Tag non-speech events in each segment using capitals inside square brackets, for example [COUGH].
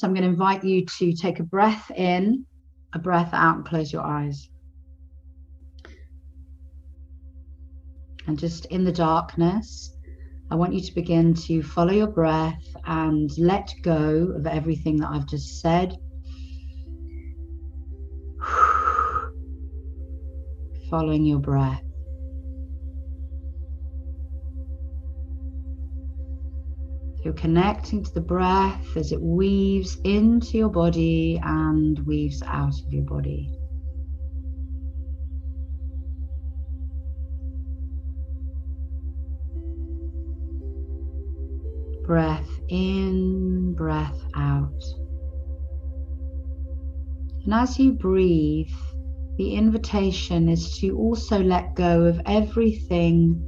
So I'm going to invite you to take a breath in, a breath out, and close your eyes. And just in the darkness, I want you to begin to follow your breath and let go of everything that I've just said. [SIGHS] Following your breath. You're connecting to the breath as it weaves into your body and weaves out of your body. Breath in, breath out. And as you breathe, the invitation is to also let go of everything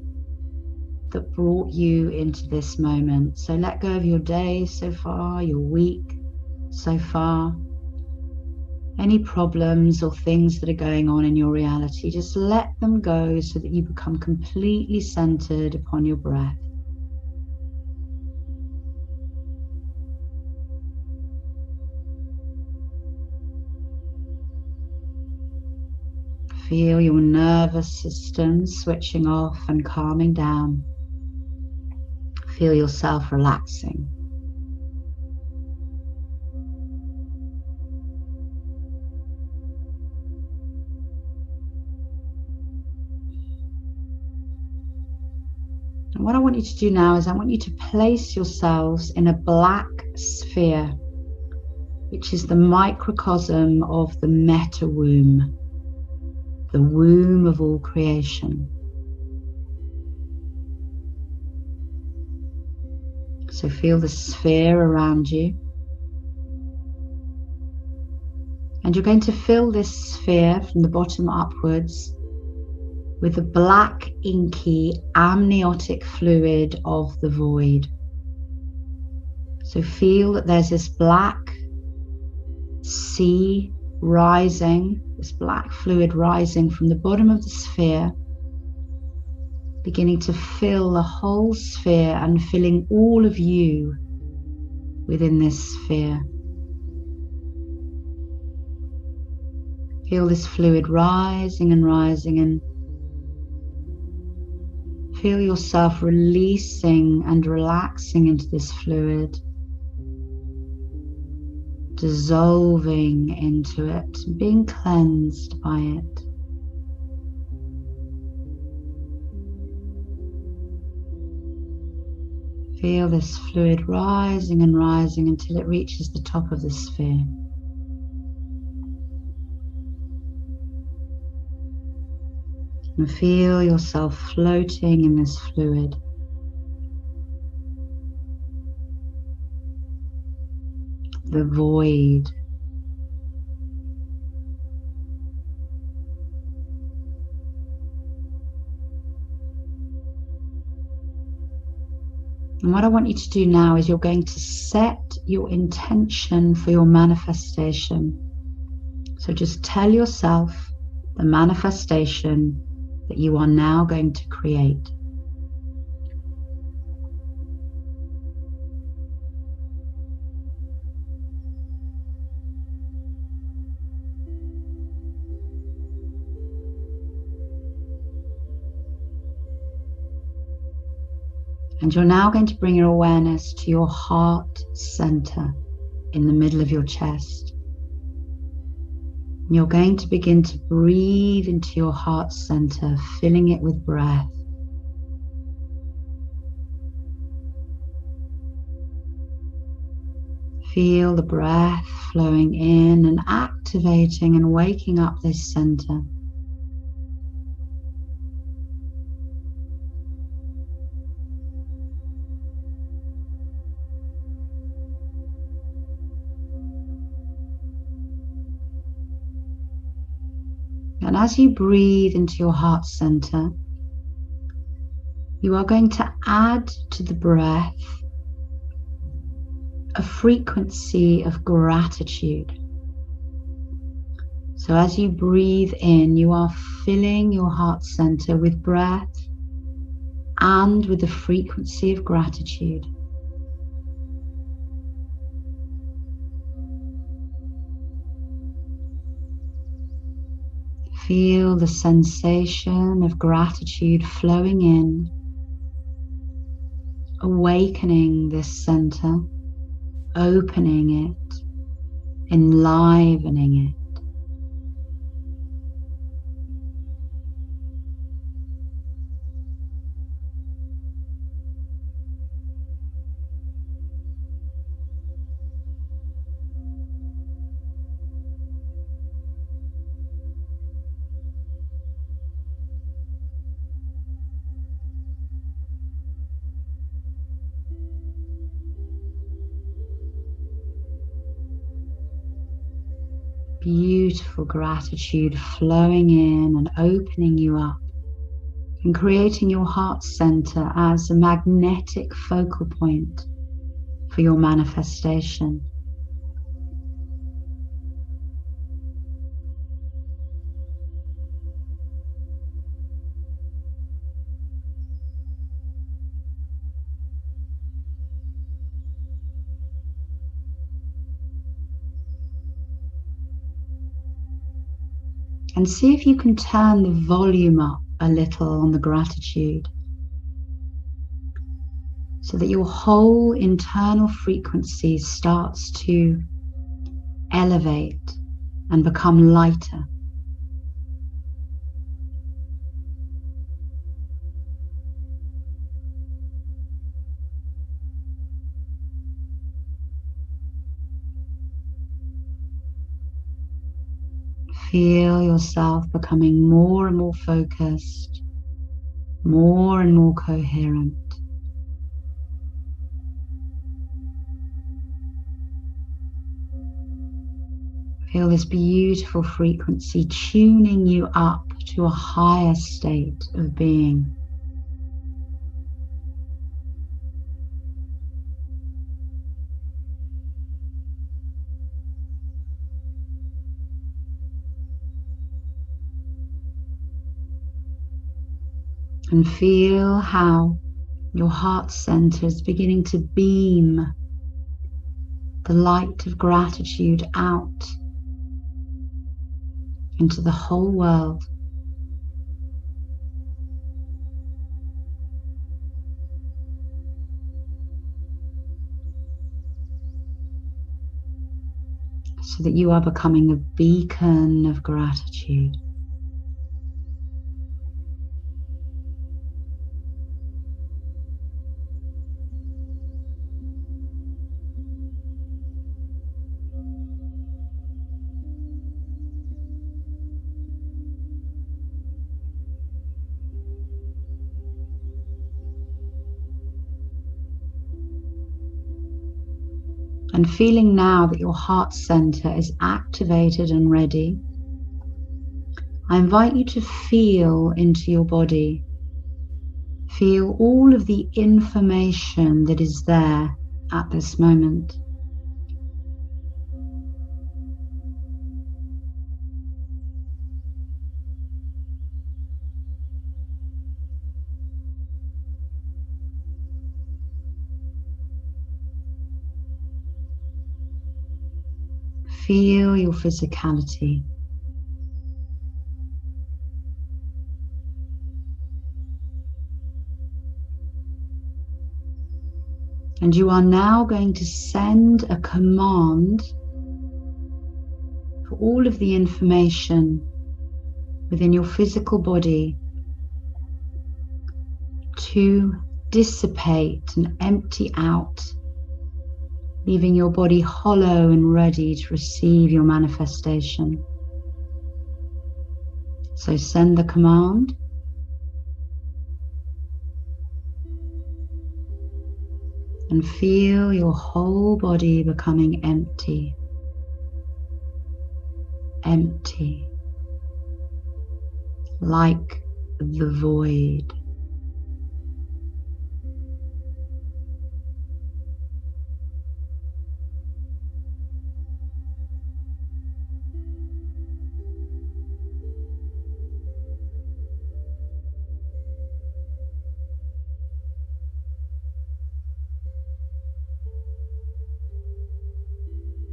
that brought you into this moment. So let go of your day so far, your week so far, any problems or things that are going on in your reality. Just let them go so that you become completely centered upon your breath. Feel your nervous system switching off and calming down feel yourself relaxing. And what I want you to do now is I want you to place yourselves in a black sphere, which is the microcosm of the meta womb, the womb of all creation. So feel the sphere around you. And you're going to fill this sphere from the bottom upwards with the black, inky, amniotic fluid of the void. So feel that there's this black sea rising, this black fluid rising from the bottom of the sphere beginning to fill the whole sphere and filling all of you within this sphere. Feel this fluid rising and rising, and feel yourself releasing and relaxing into this fluid, dissolving into it, being cleansed by it. Feel this fluid rising and rising until it reaches the top of the sphere. And feel yourself floating in this fluid. The void And what I want you to do now is you're going to set your intention for your manifestation. So just tell yourself the manifestation that you are now going to create. And you're now going to bring your awareness to your heart center in the middle of your chest. And you're going to begin to breathe into your heart center, filling it with breath. Feel the breath flowing in and activating and waking up this center. As you breathe into your heart center, you are going to add to the breath a frequency of gratitude. So as you breathe in, you are filling your heart center with breath and with the frequency of gratitude. Feel the sensation of gratitude flowing in, awakening this center, opening it, enlivening it. Beautiful gratitude flowing in and opening you up and creating your heart center as a magnetic focal point for your manifestation. And see if you can turn the volume up a little on the gratitude so that your whole internal frequency starts to elevate and become lighter. Feel yourself becoming more and more focused, more and more coherent. Feel this beautiful frequency tuning you up to a higher state of being. And feel how your heart center is beginning to beam the light of gratitude out into the whole world. So that you are becoming a beacon of gratitude. And feeling now that your heart center is activated and ready, I invite you to feel into your body. Feel all of the information that is there at this moment. Feel your physicality. And you are now going to send a command for all of the information within your physical body to dissipate and empty out leaving your body hollow and ready to receive your manifestation. So send the command. And feel your whole body becoming empty. Empty. Like the void.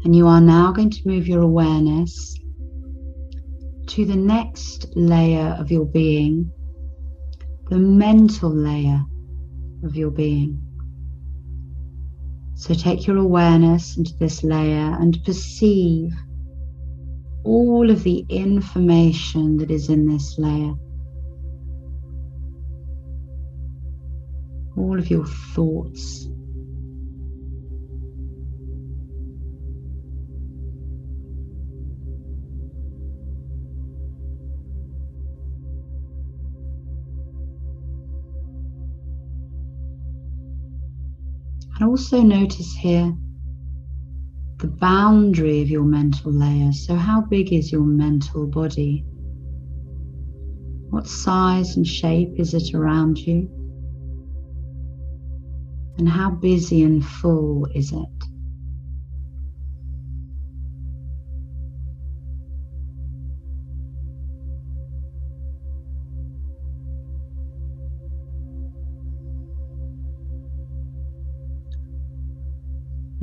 And you are now going to move your awareness to the next layer of your being, the mental layer of your being. So take your awareness into this layer and perceive all of the information that is in this layer. All of your thoughts. Also notice here the boundary of your mental layer. So, how big is your mental body? What size and shape is it around you? And how busy and full is it?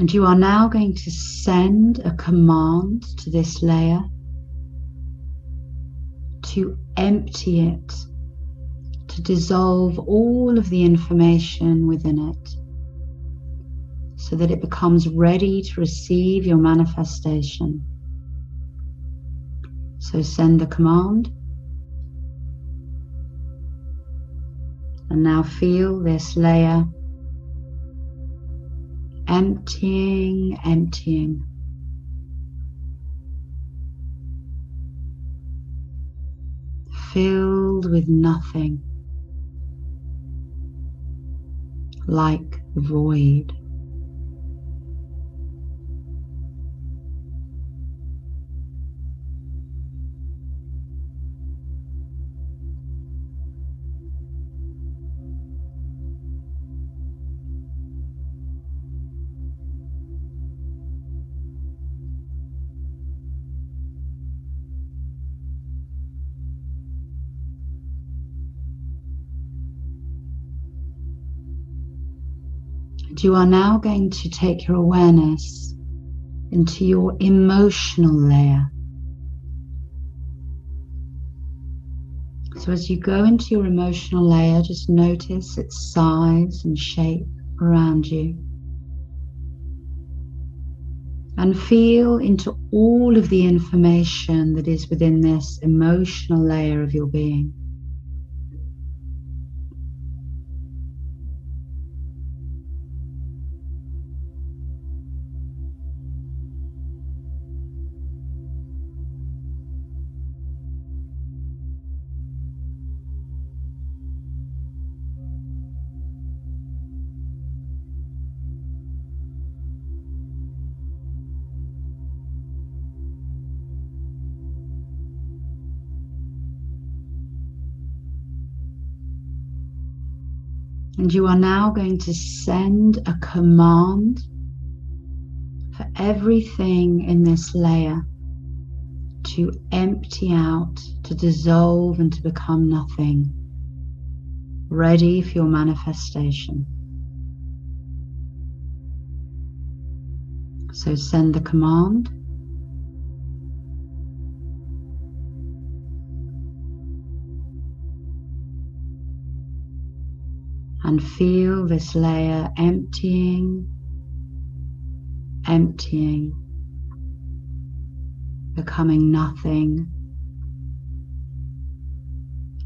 And you are now going to send a command to this layer to empty it, to dissolve all of the information within it, so that it becomes ready to receive your manifestation. So send the command. And now feel this layer emptying, emptying. Filled with nothing, like void. You are now going to take your awareness into your emotional layer. So, as you go into your emotional layer, just notice its size and shape around you. And feel into all of the information that is within this emotional layer of your being. And you are now going to send a command for everything in this layer to empty out, to dissolve, and to become nothing, ready for your manifestation. So send the command. And feel this layer emptying, emptying, becoming nothing,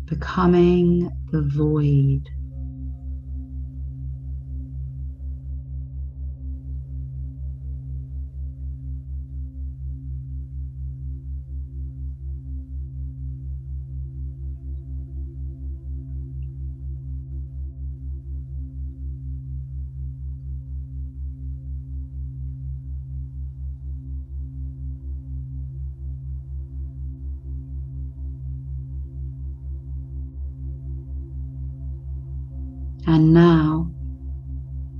becoming the void. And now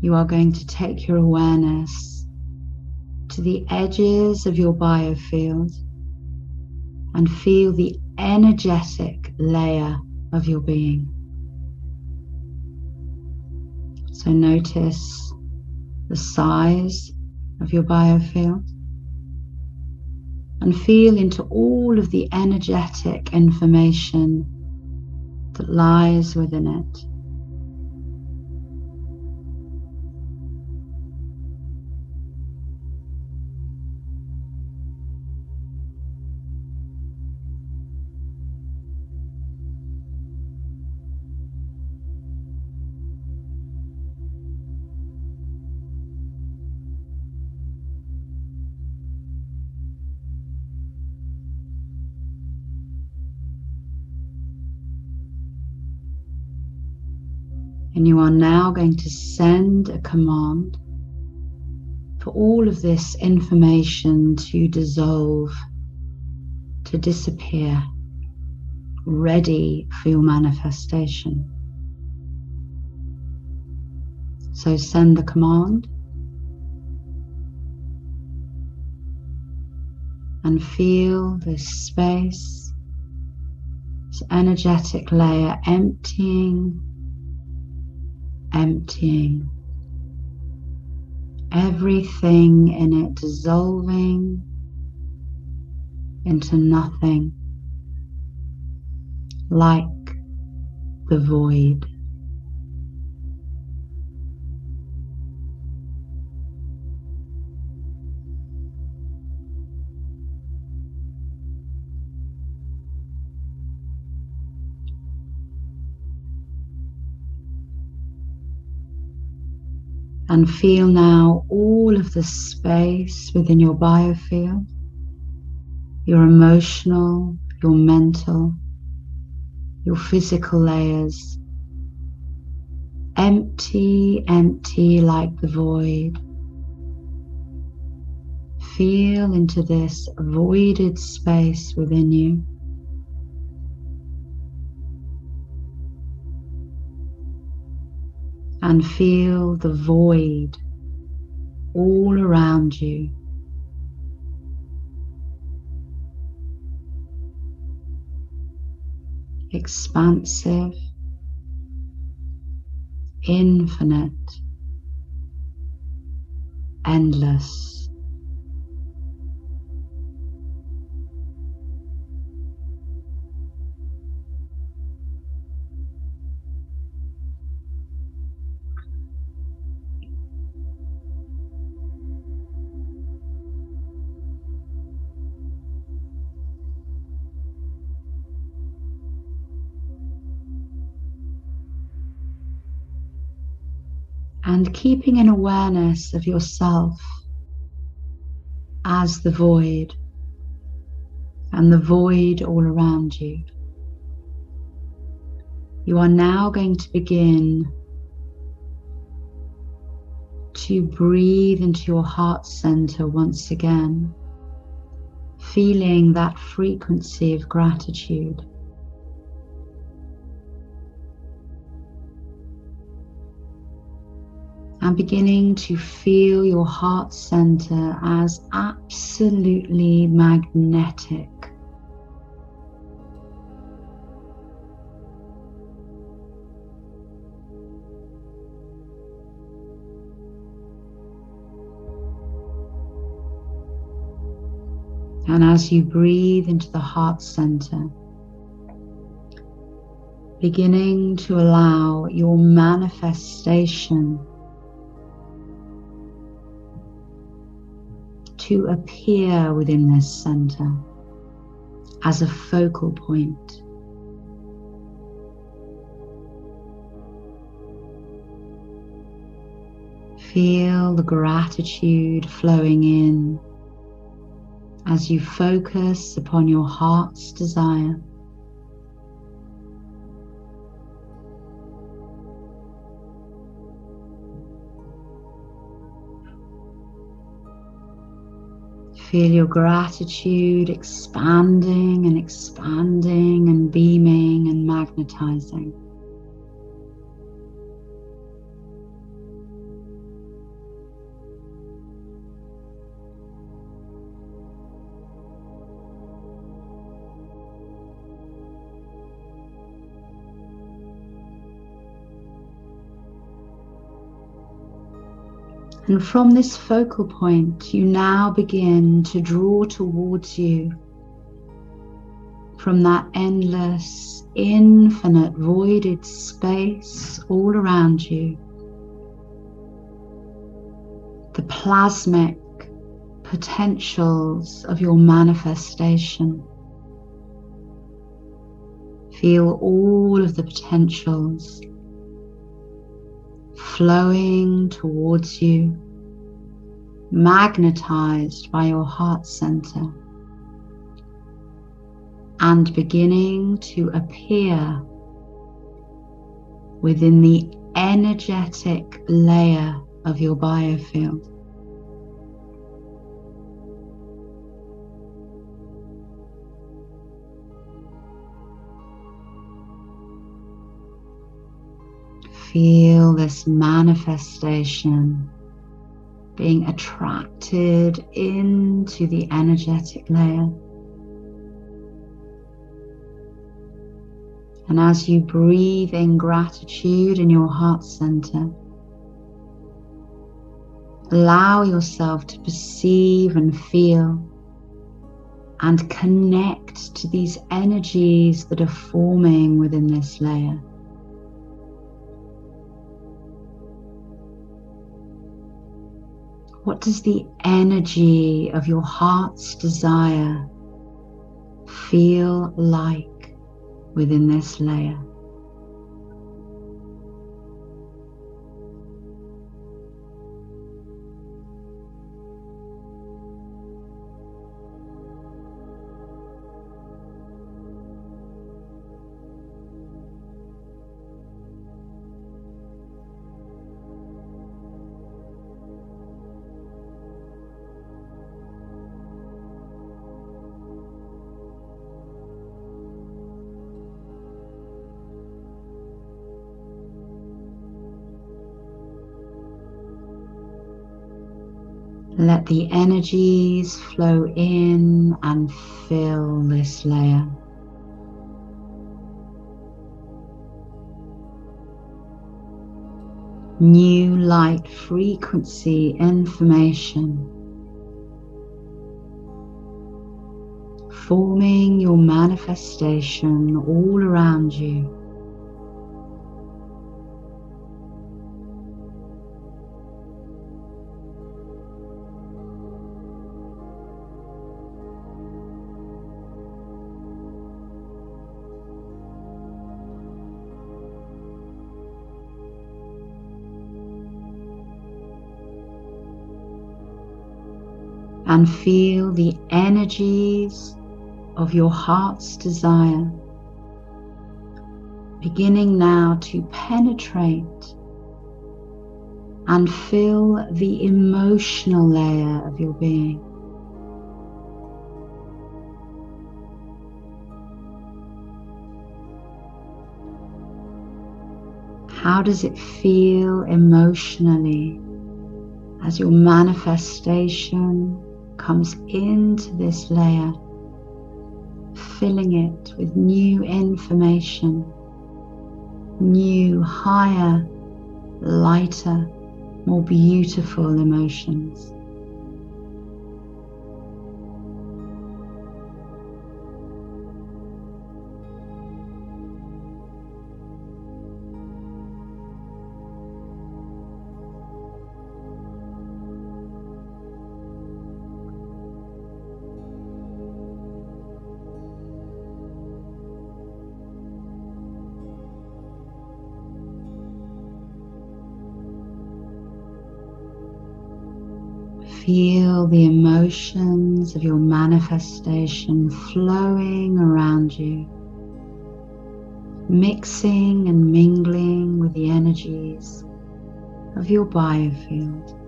you are going to take your awareness to the edges of your biofield and feel the energetic layer of your being. So notice the size of your biofield. and feel into all of the energetic information that lies within it. And you are now going to send a command for all of this information to dissolve, to disappear, ready for your manifestation. So send the command and feel this space, this energetic layer emptying emptying, everything in it dissolving into nothing, like the void. And feel now all of the space within your biofield, your emotional, your mental, your physical layers. Empty, empty like the void. Feel into this voided space within you. And feel the void all around you. Expansive, infinite, endless. And keeping an awareness of yourself as the void and the void all around you. You are now going to begin to breathe into your heart center once again, feeling that frequency of gratitude. And beginning to feel your heart center as absolutely magnetic. And as you breathe into the heart center, beginning to allow your manifestation to appear within this center as a focal point. Feel the gratitude flowing in as you focus upon your heart's desire. Feel your gratitude expanding and expanding and beaming and magnetizing. And from this focal point, you now begin to draw towards you from that endless, infinite, voided space all around you. The plasmic potentials of your manifestation. Feel all of the potentials flowing towards you, magnetized by your heart center, and beginning to appear within the energetic layer of your biofield. Feel this manifestation being attracted into the energetic layer. And as you breathe in gratitude in your heart center, allow yourself to perceive and feel and connect to these energies that are forming within this layer. What does the energy of your heart's desire feel like within this layer? Let the energies flow in and fill this layer. New light frequency information forming your manifestation all around you. And feel the energies of your heart's desire beginning now to penetrate and fill the emotional layer of your being. How does it feel emotionally as your manifestation comes into this layer, filling it with new information, new, higher, lighter, more beautiful emotions. Feel the emotions of your manifestation flowing around you, mixing and mingling with the energies of your biofield.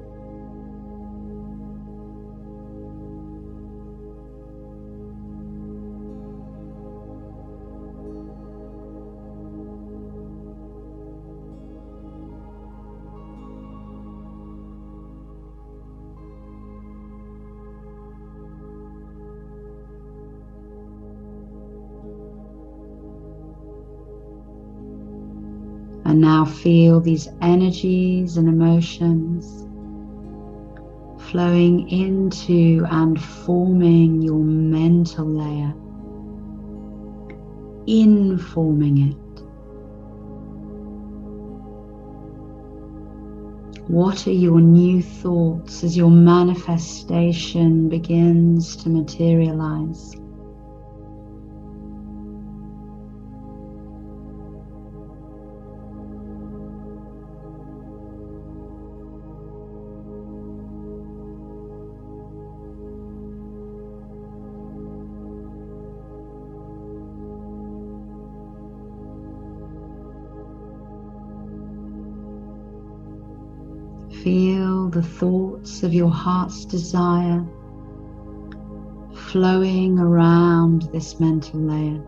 Now feel these energies and emotions flowing into and forming your mental layer, informing it. What are your new thoughts as your manifestation begins to materialize? The thoughts of your heart's desire flowing around this mental layer.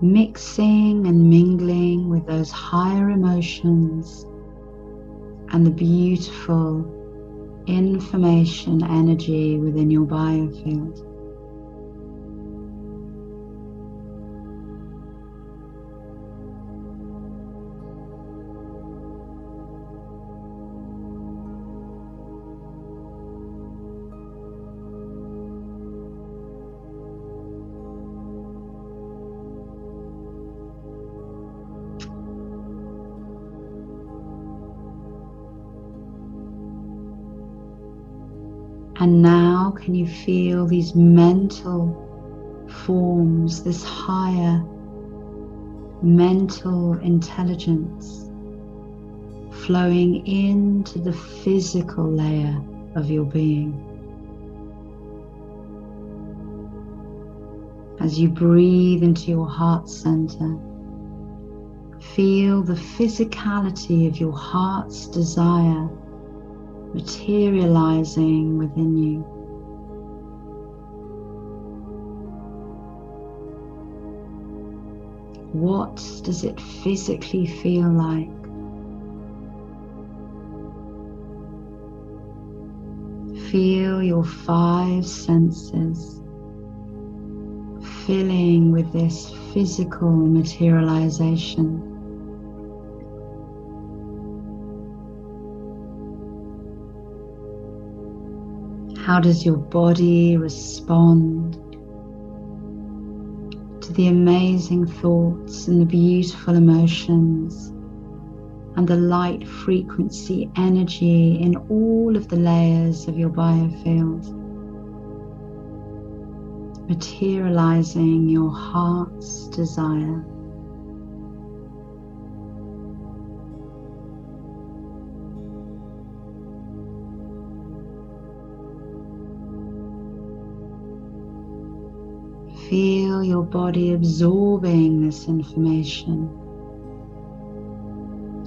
Mixing and mingling with those higher emotions and the beautiful information energy within your biofield. And now, can you feel these mental forms, this higher mental intelligence flowing into the physical layer of your being? As you breathe into your heart center, feel the physicality of your heart's desire materializing within you. What does it physically feel like? Feel your five senses filling with this physical materialization. How does your body respond to the amazing thoughts and the beautiful emotions and the light frequency energy in all of the layers of your biofield? Materializing your heart's desire. Feel your body absorbing this information,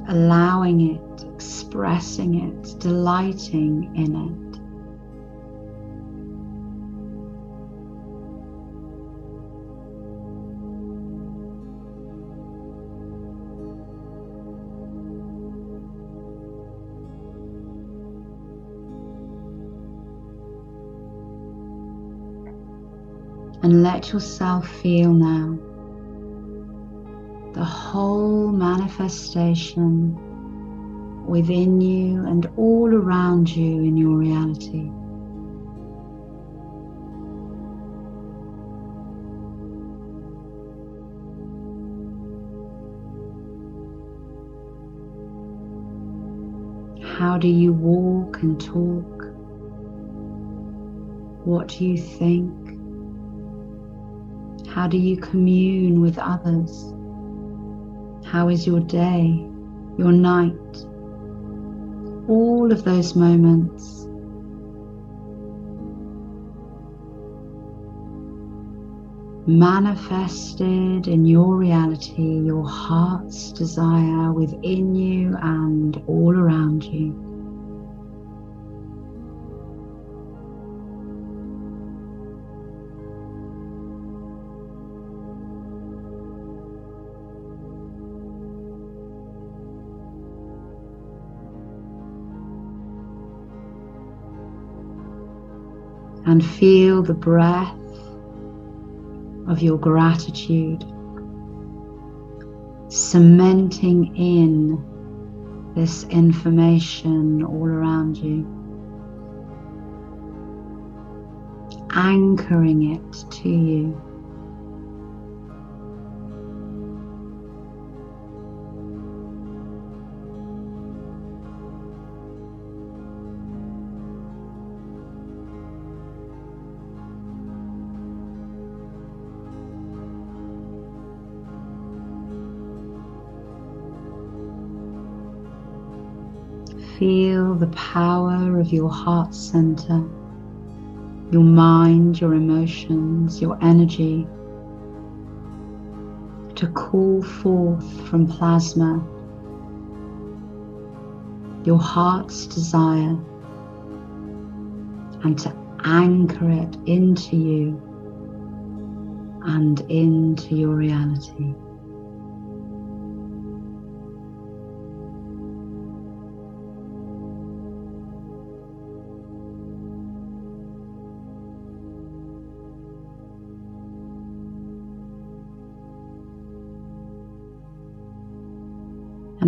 allowing it, expressing it, delighting in it. And let yourself feel now the whole manifestation within you and all around you in your reality. How do you walk and talk? What do you think? How do you commune with others? How is your day, your night? All of those moments. Manifested in your reality, your heart's desire within you and all around you. And feel the breath of your gratitude cementing in this information all around you, anchoring it to you. Power of your heart center, your mind, your emotions, your energy to call forth from plasma your heart's desire and to anchor it into you and into your reality.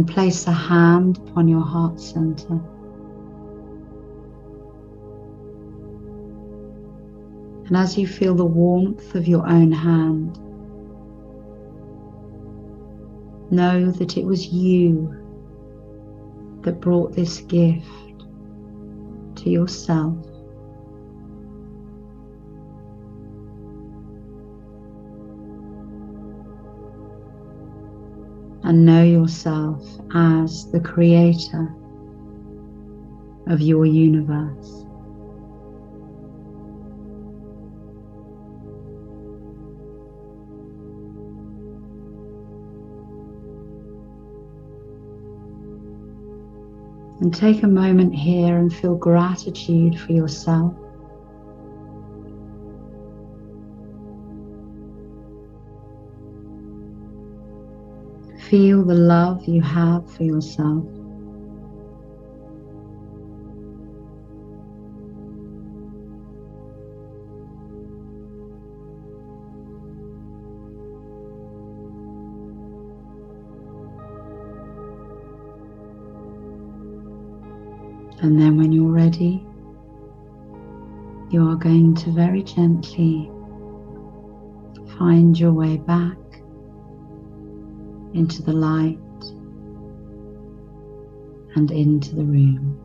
And place a hand upon your heart center. And as you feel the warmth of your own hand, know that it was you that brought this gift to yourself. And know yourself as the creator of your universe. And take a moment here and feel gratitude for yourself Feel the love you have for yourself. And then, when you're ready, you are going to very gently find your way back into the light and into the room.